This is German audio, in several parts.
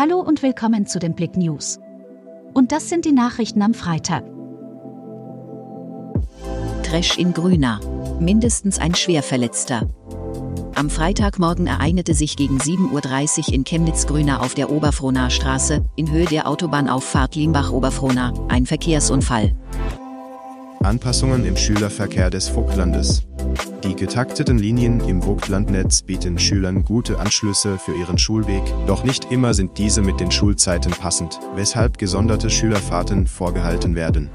Hallo und willkommen zu den Blick News. Und das sind die Nachrichten am Freitag. Trash in Grüna. Mindestens ein Schwerverletzter. Am Freitagmorgen ereignete sich gegen 7.30 Uhr in Chemnitz-Grüna auf der Oberfrohnaer Straße, in Höhe der Autobahnauffahrt Limbach-Oberfrohna, ein Verkehrsunfall. Anpassungen im Schülerverkehr des Vogtlandes. Die getakteten Linien im Vogtlandnetz bieten Schülern gute Anschlüsse für ihren Schulweg, doch nicht immer sind diese mit den Schulzeiten passend, weshalb gesonderte Schülerfahrten vorgehalten werden.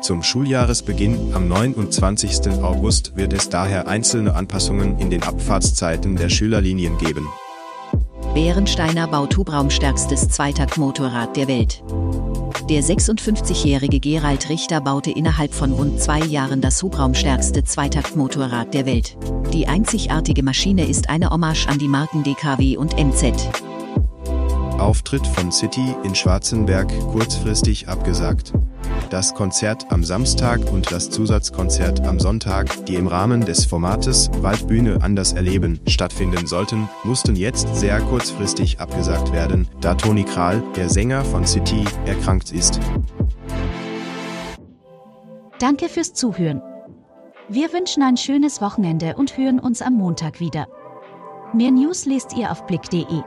Zum Schuljahresbeginn am 29. August wird es daher einzelne Anpassungen in den Abfahrtszeiten der Schülerlinien geben. Bärensteiner baut Hubraumstärkstes Zweitaktmotorrad der Welt. Der 56-jährige Gerald Richter baute innerhalb von rund zwei Jahren das hubraumstärkste Zweitaktmotorrad der Welt. Die einzigartige Maschine ist eine Hommage an die Marken DKW und MZ. Auftritt von City in Schwarzenberg kurzfristig abgesagt. Das Konzert am Samstag und das Zusatzkonzert am Sonntag, die im Rahmen des Formates Waldbühne anders erleben stattfinden sollten, mussten jetzt sehr kurzfristig abgesagt werden, da Toni Kral, der Sänger von City, erkrankt ist. Danke fürs Zuhören. Wir wünschen ein schönes Wochenende und hören uns am Montag wieder. Mehr News lest ihr auf blick.de.